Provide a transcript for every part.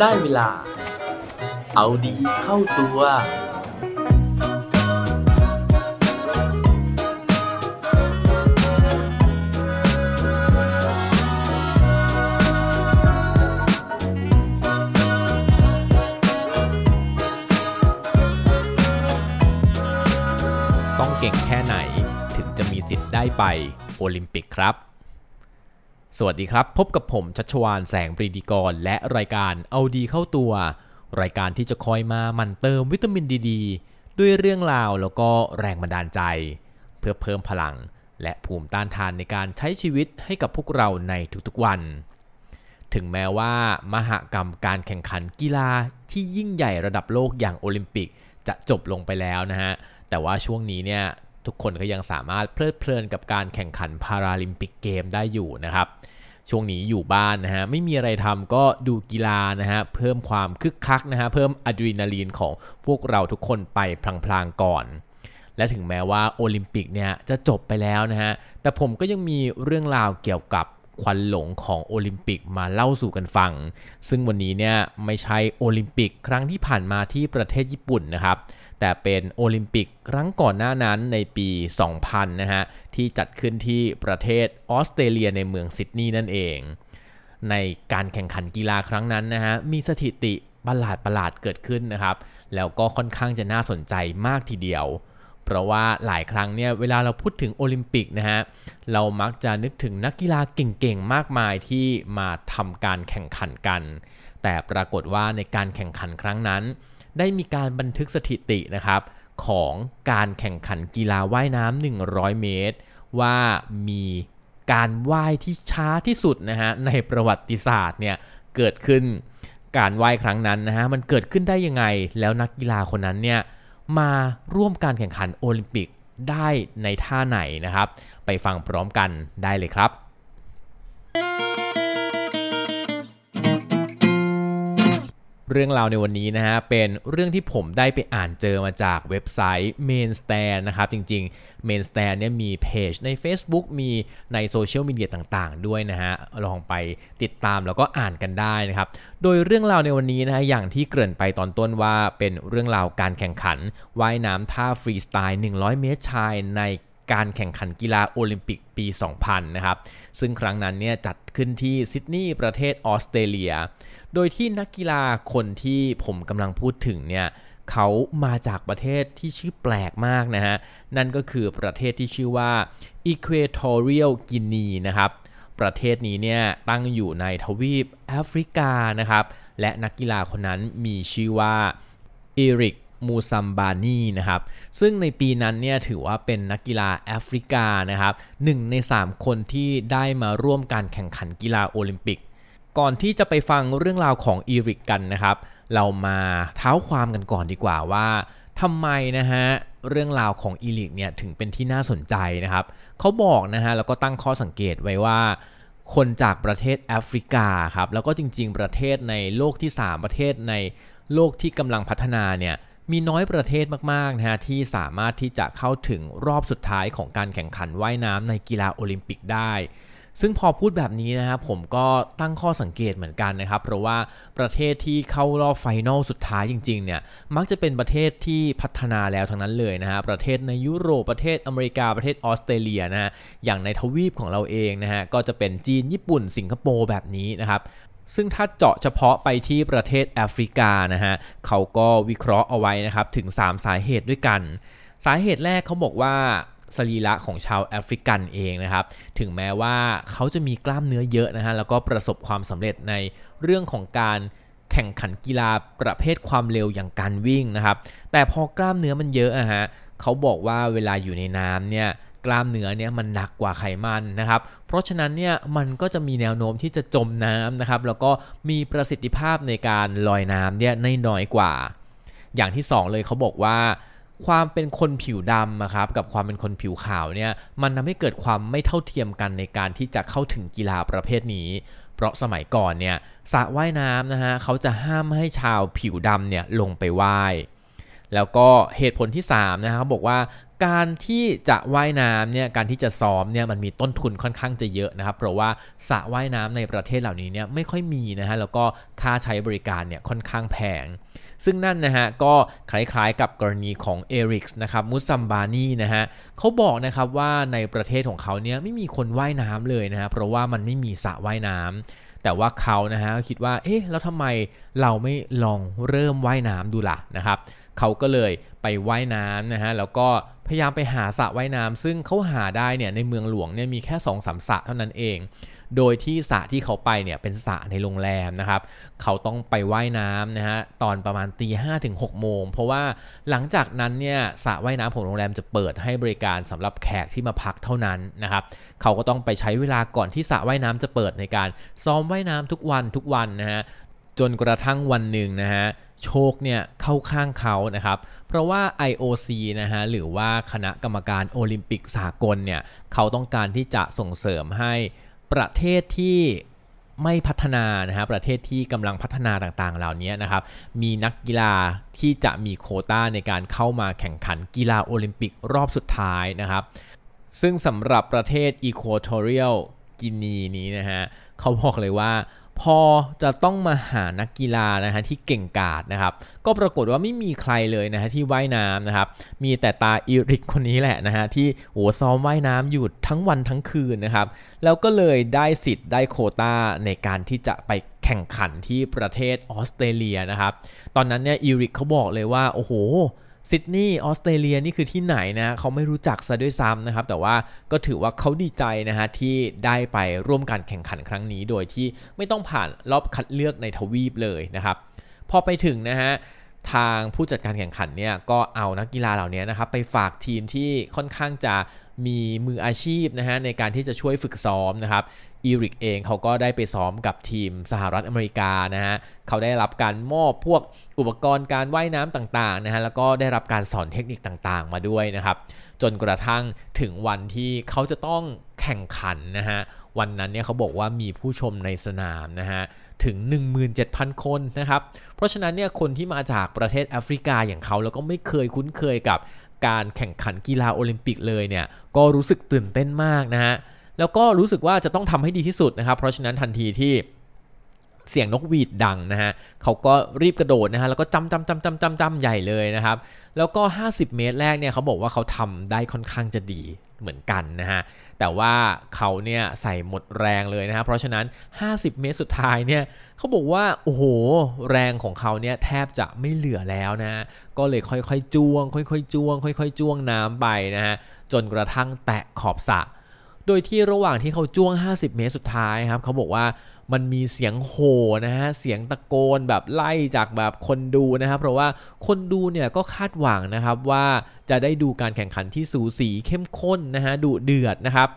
ได้เวลา เอาดีเข้าตัว ต้องเก่งแค่ไหนถึงจะมีสิทธิ์ได้ไปโอลิมปิกครับ สวัสดีครับ พบกับผมชัชวานแสงปรีดีกร และรายการเอาดีเข้าตัว รายการที่จะคอยมามันเติมวิตามินดีดด้วยเรื่องราวแล้วก็แรงบันดาลใจ เพื่อเพิ่มพลัง และภูมิต้านทานในการใช้ชีวิตให้กับพวกเราในทุกๆวัน ถึงแม้ว่ามหกรรมการแข่งขันกีฬาที่ยิ่งใหญ่ระดับโลกอย่างโอลิมปิกจะจบลงไปแล้วนะฮะแต่ว่าช่วงนี้เนี่ย ทุกคนก็ยังสามารถเพลิดเพลินกับการแข่งขันพาราลิมปิกเกมได้อยู่นะครับ ช่วงนี้อยู่บ้านนะฮะไม่มีอะไรทำก็ดูกีฬานะฮะเพิ่มความคึกคักนะฮะเพิ่มอะดรีนาลีนของพวกเราทุกคนไปพลางๆก่อน และถึงแม้ว่าโอลิมปิกเนี่ยจะจบไปแล้วนะฮะแต่ผมก็ยังมีเรื่องราวเกี่ยวกับควันหลงของโอลิมปิกมาเล่าสู่กันฟัง ซึ่งวันนี้เนี่ยไม่ใช่โอลิมปิกครั้งที่ผ่านมาที่ประเทศญี่ปุ่นนะครับ แต่เป็นโอลิมปิกครั้งก่อนหน้านั้นในปี 2000 นะฮะ ที่จัดขึ้นที่ประเทศออสเตรเลียในเมืองซิดนีย์นั่นเอง ในการแข่งขันกีฬาครั้งนั้นนะฮะ มีสถิติประหลาดประหลาดเกิดขึ้นนะครับ แล้วก็ค่อนข้างจะน่าสนใจมากทีเดียว เพราะว่าหลายครั้งเนี่ยเวลาเราพูดถึงโอลิมปิกนะฮะ เรามักจะนึกถึงนักกีฬาเก่งๆ มากมายที่มาทำการแข่งขันกัน แต่ปรากฏว่าในการแข่งขันครั้งนั้น ได้มีการบันทึกสถิตินะครับของการแข่งขันกีฬาว่ายน้ำ100 เมตร ว่ามีการว่ายที่ช้าที่สุดนะฮะในประวัติศาสตร์เนี่ยเกิดขึ้นการว่ายครั้งนั้นนะฮะมันเกิดขึ้นได้ยังไง แล้วนักกีฬาคนนั้นเนี่ยมาร่วมการแข่งขันโอลิมปิกได้ในท่าไหนนะครับ ไปฟังพร้อมกันได้เลยครับ เรื่องราวในวันนี้นะฮะเป็นเรื่องที่ผมได้ไปอ่านเจอมาจากเว็บไซต์ Mainstand นะครับ จริงๆ Mainstand เนี่ยมีเพจใน Facebook มีในโซเชียลมีเดียต่างๆ ด้วยนะฮะ ลองไปติดตามแล้วก็อ่านกันได้นะครับ โดยเรื่องราวในวันนี้นะฮะอย่างที่เกริ่นไปตอนต้นว่าเป็นเรื่องราวการแข่งขันว่ายน้ำท่าฟรีสไตล์ 100 เมตรชายใน การแข่งขันกีฬาโอลิมปิกปี 2000 นะครับ ซึ่งครั้งนั้นเนี่ยจัดขึ้นที่ซิดนีย์ประเทศออสเตรเลีย โดยที่นักกีฬาคนที่ผมกำลังพูดถึงเนี่ยเขามาจากประเทศที่ชื่อแปลกมากนะฮะ นั่นก็คือประเทศที่ชื่อว่า Equatorial Guinea นะครับ ประเทศนี้เนี่ยตั้งอยู่ในทวีปแอฟริกานะครับ และนักกีฬาคนนั้นมีชื่อว่าเอริก มูซัมบานีนะครับซึ่งในปีนั้นเนี่ยถือว่าเป็นนักกีฬาแอฟริกานะครับหนึ่งใน 3 คนที่ได้มาร่วมการแข่งขันกีฬาโอลิมปิก ก่อนที่จะไปฟังเรื่องราวของอีริกกันนะครับ เรามาเท้าความกันก่อนดีกว่าว่าทำไมนะฮะเรื่องราวของอีริกเนี่ยถึงเป็นที่น่าสนใจนะครับเขาบอกนะฮะแล้วก็ตั้งข้อสังเกตไว้ว่าคนจากประเทศแอฟริกาครับแล้วก็จริง ๆ ประเทศในโลกที่ 3 ประเทศในโลกที่กำลังพัฒนาเนี่ย มีน้อยประเทศมากๆนะฮะที่สามารถที่จะเข้าถึงรอบสุดท้ายของการแข่งขันว่ายน้ำในกีฬาโอลิมปิกได้ ซึ่งพอพูดแบบนี้นะครับผมก็ตั้งข้อสังเกตเหมือนกันนะครับ เพราะว่าประเทศที่เข้ารอบ final สุดท้ายจริงๆเนี่ยมักจะเป็นประเทศที่พัฒนาแล้วทั้งนั้นเลยนะฮะประเทศในยุโรปประเทศอเมริกาประเทศออสเตรเลียนะฮะอย่างในทวีปของเราเองนะฮะก็จะเป็นจีนญี่ปุ่นสิงคโปร์แบบนี้นะครับ ซึ่งถ้าเจาะเฉพาะไปที่ประเทศแอฟริกานะฮะเขาก็วิเคราะห์เอาไว้นะครับถึง 3 สาเหตุด้วยกัน สาเหตุแรกเขาบอกว่าสรีระของชาวแอฟริกันเองนะครับ ถึงแม้ว่าเขาจะมีกล้ามเนื้อเยอะนะฮะแล้วก็ประสบความสำเร็จในเรื่องของการแข่งขันกีฬาประเภทความเร็วอย่างการวิ่งนะครับ แต่พอกล้ามเนื้อมันเยอะอะฮะเขาบอกว่าเวลาอยู่ในน้ำเนี่ย กล้ามเนื้อเนี่ยมันหนักกว่าไขมันนะครับ เพราะฉะนั้นเนี่ยมันก็จะมีแนวโน้มที่จะจมน้ำนะครับ แล้วก็มีประสิทธิภาพในการลอยน้ำเนี่ยน้อยกว่า อย่างที่ 2 เลยเขาบอกว่าความเป็นคนผิวดำนะครับกับความเป็นคนผิวขาวเนี่ยมันทำให้เกิดความไม่เท่าเทียมกันในการที่จะเข้าถึงกีฬาประเภทนี้ เพราะสมัยก่อนเนี่ยสระว่ายน้ำนะฮะเขาจะห้ามให้ชาวผิวดำเนี่ยลงไปว่ายแล้วก็เหตุผลที่3นะครับเขาบอกว่า การที่จะว่ายน้ำเนี่ยการที่จะซ้อมเนี่ยมันมีต้นทุนค่อนข้างจะเยอะนะครับ เพราะว่าสระว่ายน้ำในประเทศเหล่านี้เนี่ยไม่ค่อยมีนะฮะแล้วก็ค่าใช้บริการเนี่ยค่อนข้างแพงซึ่งนั่นนะฮะก็คล้ายๆกับกรณีของเอริกส์นะครับมุซัมบานีนะฮะเขาบอกนะครับว่าในประเทศของเขาเนี่ยไม่มีคนว่ายน้ำเลยนะฮะเพราะว่ามันไม่มีสระว่ายน้ำแต่ว่าเขานะฮะคิดว่าเอ๊ะแล้วทำไมเราไม่ลองเริ่มว่ายน้ำดูล่ะนะครับ เขาก็เลยไปว่ายน้ำนะฮะแล้วก็พยายามไปหาสระว่ายน้ำซึ่งเขาหาได้เนี่ยในเมืองหลวงเนี่ยมีแค่2อสามสระเท่านั้นเอง โดยที่สระที่เขาไปเนี่ยเป็นสระในโรงแรมนะครับเขาต้องไปไว่ายน้ำนะฮะตอนประมาณตีห้าถึงหกโมงเพราะว่าหลังจากนั้นเนี่ยสระว่ายน้ำของโรงแรมจะเปิดให้บริการสำหรับแขกที่มาพักเท่านั้นนะครับเขาก็ต้องไปใช้เวลาก่อนที่สระว่ายน้ำจะเปิดในการซ้อมว่ายน้ำทุกวันทุกวันนะฮะ จนกระทั่งวันหนึ่งนะฮะโชคเนี่ยเข้าข้างเขานะครับ เพราะว่า IOC นะฮะหรือว่าคณะกรรมการโอลิมปิกสากลเนี่ยเขาต้องการที่จะส่งเสริมให้ประเทศที่ไม่พัฒนานะฮะประเทศที่กำลังพัฒนาต่างๆ เหล่านี้นะครับ มีนักกีฬาที่จะมีโคต้าในการเข้ามาแข่งขันกีฬาโอลิมปิกรอบสุดท้ายนะครับ ซึ่งสำหรับประเทศ Equatorial กินีนี้นะฮะเขาบอกเลยว่าพอจะต้องมาหานักกีฬานะฮะที่เก่งกาจนะครับ ก็ปรากฏว่าไม่มีใครเลยนะฮะที่ว่ายน้ำนะครับ มีแต่ตาอิริกคนนี้แหละนะฮะที่โอ้ซ้อมว่ายน้ำอยู่ทั้งวันทั้งคืนนะครับ แล้วก็เลยได้สิทธิ์ได้โคต้าในการที่จะไปแข่งขันที่ประเทศออสเตรเลียนะครับ ตอนนั้นเนี่ยอิริกเขาบอกเลยว่าโอ้โห ซิดนีย์ออสเตรเลียนี่คือที่ไหนนะเขาไม่รู้จักซะด้วยซ้ำนะครับ แต่ว่าก็ถือว่าเขาดีใจนะฮะที่ได้ไปร่วมการแข่งขันครั้งนี้โดยที่ไม่ต้องผ่านรอบคัดเลือกในทวีปเลยนะครับ พอไปถึงนะฮะทางผู้จัดการแข่งขันเนี่ยก็เอานักกีฬาเหล่านี้นะครับไปฝากทีมที่ค่อนข้างจะ มีมืออาชีพนะฮะในการที่จะช่วยฝึกซ้อมนะครับอีริกเองเขาก็ได้ไปซ้อมกับทีมสหรัฐอเมริกานะฮะเขาได้รับการมอบพวกอุปกรณ์การว่ายน้ำต่างๆนะฮะแล้วก็ได้รับการสอนเทคนิคต่างๆ มาด้วยนะครับ จนกระทั่งถึงวันที่เขาจะต้องแข่งขันนะฮะวันนั้นเนี่ยเขาบอกว่ามีผู้ชมในสนามนะฮะถึง 17,000 คนนะครับ เพราะฉะนั้นเนี่ยคนที่มาจากประเทศแอฟริกาอย่างเขาแล้วก็ไม่เคยคุ้นเคยกับ การแข่งขันกีฬาโอลิมปิกเลยเนี่ยก็รู้สึกตื่นเต้นมากนะฮะแล้วก็รู้สึกว่าจะต้องทำให้ดีที่สุดนะครับ เพราะฉะนั้นทันทีที่เสียงนกหวีดดังนะฮะเขาก็รีบกระโดดนะฮะแล้วก็จำจำจำจำจำจำใหญ่เลยนะครับ แล้วก็ 50 เมตรแรกเนี่ยเขาบอกว่าเขาทำได้ค่อนข้างจะดี เหมือนกันนะฮะ แต่ว่าเขาเนี่ยใส่หมดแรงเลยนะฮะ เพราะฉะนั้น 50 เมตรสุดท้ายเนี่ยเขาบอกว่า โอ้โห แรงของเขาเนี่ยแทบจะไม่เหลือแล้วนะฮะ ก็เลยค่อยๆจ้วง ค่อยๆจ้วง ค่อยๆจ้วงน้ำไปนะฮะ จนกระทั่งแตะขอบสระ โดยที่ระหว่างที่เขาจ้วง 50 เมตรสุดท้ายครับ เขาบอกว่า มันมีเสียงโห่นะฮะเสียงตะโกนแบบไล่จากแบบคนดูนะครับเพราะว่าคนดูเนี่ยก็คาดหวังนะครับว่าจะได้ดูการแข่งขันที่สูสีเข้มข้นนะฮะดุเดือดนะครับ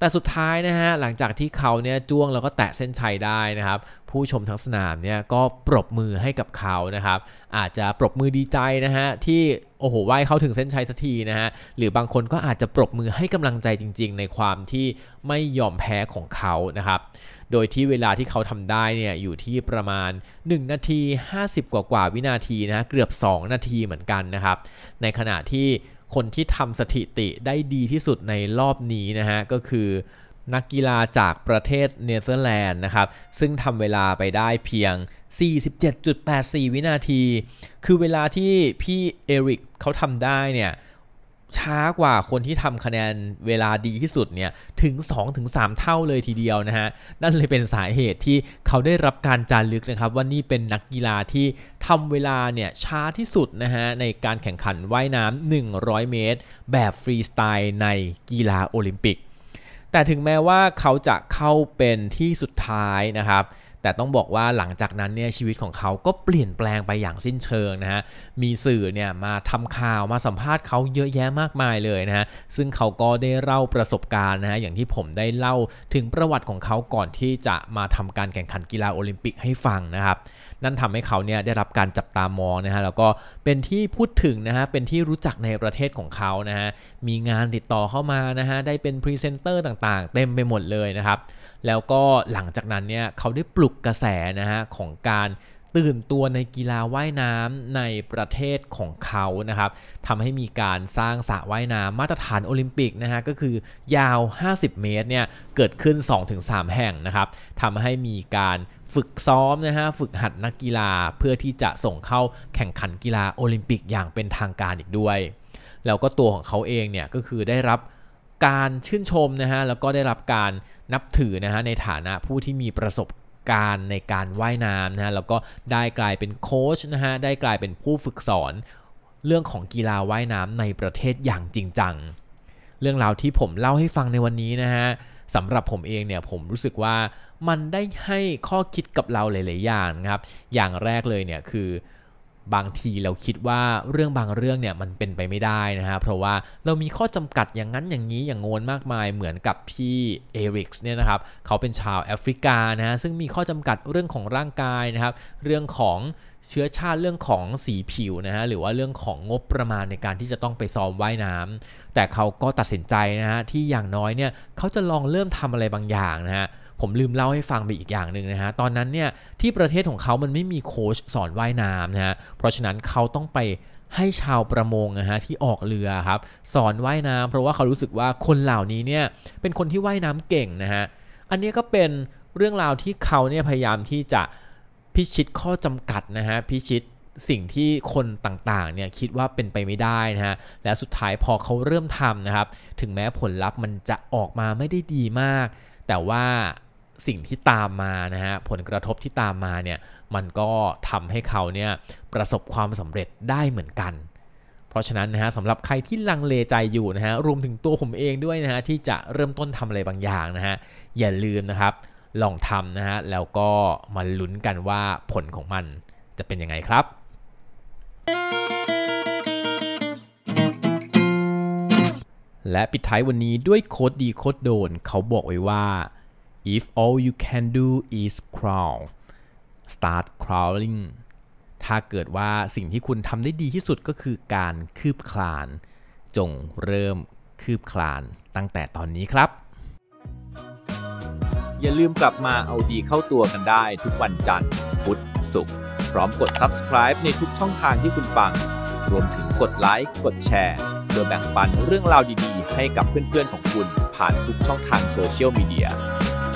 แต่สุดท้ายนะฮะหลังจากที่เขาเนี่ยจ้วงแล้วก็แตะเส้นชัยได้นะครับ ผู้ชมทั้งสนามเนี่ยก็ปรบมือให้กับเขานะครับ อาจจะปรบมือดีใจนะฮะที่โอ้โหว่ายเขาถึงเส้นชัยสักทีนะฮะหรือบางคนก็อาจจะปรบมือให้กำลังใจจริง ๆ ในความที่ไม่ยอมแพ้ของเขานะครับ โดยที่เวลาที่เขาทำได้เนี่ยอยู่ที่ประมาณ 1 นาที 50 กว่ากว่าวินาทีนะฮะเกือบ 2 นาทีเหมือนกันนะครับ ในขณะที่ คนที่ทำสถิติได้ดีที่สุดในรอบนี้นะฮะก็คือนักกีฬาจากประเทศเนเธอร์แลนด์นะครับ ซึ่งทำเวลาไปได้เพียง 47.84 วินาที คือเวลาที่พี่เอริกเขาทำได้เนี่ย ช้ากว่าคนที่ทำคะแนนเวลาดีที่สุดเนี่ยถึง 2-3 เท่าเลยทีเดียวนะฮะ นั่นเลยเป็นสาเหตุที่เขาได้รับการจารึกนะครับว่านี่เป็นนักกีฬาที่ทำเวลาเนี่ยช้าที่สุดนะฮะในการแข่งขันว่ายน้ำ100 เมตร แบบฟรีสไตล์ในกีฬาโอลิมปิก แต่ถึงแม้ว่าเขาจะเข้าเป็นที่สุดท้ายนะครับ แต่ต้องบอกว่าหลังจากนั้นเนี่ยชีวิตของเขาก็เปลี่ยนแปลงไปอย่างสิ้นเชิงนะฮะ มีสื่อเนี่ยมาทำข่าวมาสัมภาษณ์เขาเยอะแยะมากมายเลยนะฮะ ซึ่งเขาก็ได้เล่าประสบการณ์นะฮะอย่างที่ผมได้เล่าถึงประวัติของเขาก่อนที่จะมาทำการแข่งขันกีฬาโอลิมปิกให้ฟังนะครับ นั่นทำให้เขาเนี่ยได้รับการจับตามองนะฮะแล้วก็เป็นที่พูดถึงนะฮะเป็นที่รู้จักในประเทศของเขานะฮะมีงานติดต่อเข้ามานะฮะได้เป็นพรีเซนเตอร์ต่างๆ เต็มไปหมดเลยนะครับแล้วก็หลังจากนั้นเนี่ยเขาได้ปลุกกระแสนะฮะของการตื่นตัวในกีฬาว่ายน้ำในประเทศของเขานะครับทำให้มีการสร้างสระว่ายน้ำมาตรฐานโอลิมปิกนะฮะก็คือยาว 50 เมตรเนี่ยเกิดขึ้น 2-3 แห่งนะครับทำให้มีการ ฝึกซ้อมนะฮะฝึกหัดนักกีฬาเพื่อที่จะส่งเข้าแข่งขันกีฬาโอลิมปิกอย่างเป็นทางการอีกด้วย แล้วก็ตัวของเขาเองเนี่ยก็คือได้รับการชื่นชมนะฮะแล้วก็ได้รับการนับถือนะฮะในฐานะผู้ที่มีประสบการณ์ในการว่ายน้ำนะฮะแล้วก็ได้กลายเป็นโค้ชนะฮะได้กลายเป็นผู้ฝึกสอนเรื่องของกีฬาว่ายน้ำในประเทศอย่างจริงจัง เรื่องราวที่ผมเล่าให้ฟังในวันนี้นะฮะ สำหรับผมเองเนี่ยผมรู้สึกว่ามันได้ให้ข้อคิดกับเราหลาย ๆ อย่างนะครับ อย่างแรกเลยเนี่ยคือ บางทีเราคิดว่าเรื่องบางเรื่องเนี่ยมันเป็นไปไม่ได้นะฮะเพราะว่าเรามีข้อจำกัดอย่างนั้นอย่างนี้อย่างโงนมากมายเหมือนกับพี่เอริกส์เนี่ยนะครับเขาเป็นชาวแอฟริกานะฮะซึ่งมีข้อจำกัดเรื่องของร่างกายนะครับ เรื่องของเชื้อชาติเรื่องของสีผิวนะฮะหรือว่าเรื่องของงบประมาณในการที่จะต้องไปซ้อมว่ายน้ำแต่เขาก็ตัดสินใจนะฮะที่อย่างน้อยเนี่ยเขาจะลองเริ่มทำอะไรบางอย่างนะฮะ ผมลืมเล่าให้ฟังไปอีกอย่างหนึ่งนะฮะ ตอนนั้นเนี่ยที่ประเทศของเขามันไม่มีโค้ชสอนว่ายน้ำนะฮะ เพราะฉะนั้นเขาต้องไปให้ชาวประมงนะฮะที่ออกเรือครับสอนว่ายน้ำเพราะว่าเขารู้สึกว่าคนเหล่านี้เนี่ยเป็นคนที่ว่ายน้ำเก่งนะฮะ อันนี้ก็เป็นเรื่องราวที่เขาเนี่ยพยายามที่จะพิชิตข้อจำกัดนะฮะพิชิตสิ่งที่คนต่างๆ เนี่ยคิดว่าเป็นไปไม่ได้นะฮะ และสุดท้ายพอเขาเริ่มทำนะครับ ถึงแม้ผลลัพธ์มันจะออกมาไม่ได้ดีมาก แต่ว่า สิ่งที่ตามมานะฮะผลกระทบที่ตามมาเนี่ยมันก็ทำให้เขาเนี่ยประสบความสำเร็จได้เหมือนกัน เพราะฉะนั้นนะฮะสำหรับใครที่ลังเลใจอยู่นะฮะรวมถึงตัวผมเองด้วยนะฮะที่จะเริ่มต้นทำอะไรบางอย่างนะฮะอย่าลืมนะครับลองทำนะฮะแล้วก็มาลุ้นกันว่าผลของมันจะเป็นยังไงครับและปิดท้ายวันนี้ด้วยโคดดีโคดโดนเขาบอกไว้ว่า if all you can do is crawl start crawling ถ้าเกิดว่าสิ่งที่คุณทำได้ดีที่สุดก็คือการคืบคลาน จงเริ่มคืบคลานตั้งแต่ตอนนี้ครับ อย่าลืมกลับมาเอาดีเข้าตัวกันได้ทุกวันจันทร์พุธศุกร์พร้อมกด subscribe ในทุกช่องทางที่คุณฟัง รวมถึงกดไลค์กดแชร์เพื่อแบ่งปันเรื่องราวดีๆ ให้กับเพื่อนๆของคุณผ่านทุกช่องทางโซเชียลมีเดีย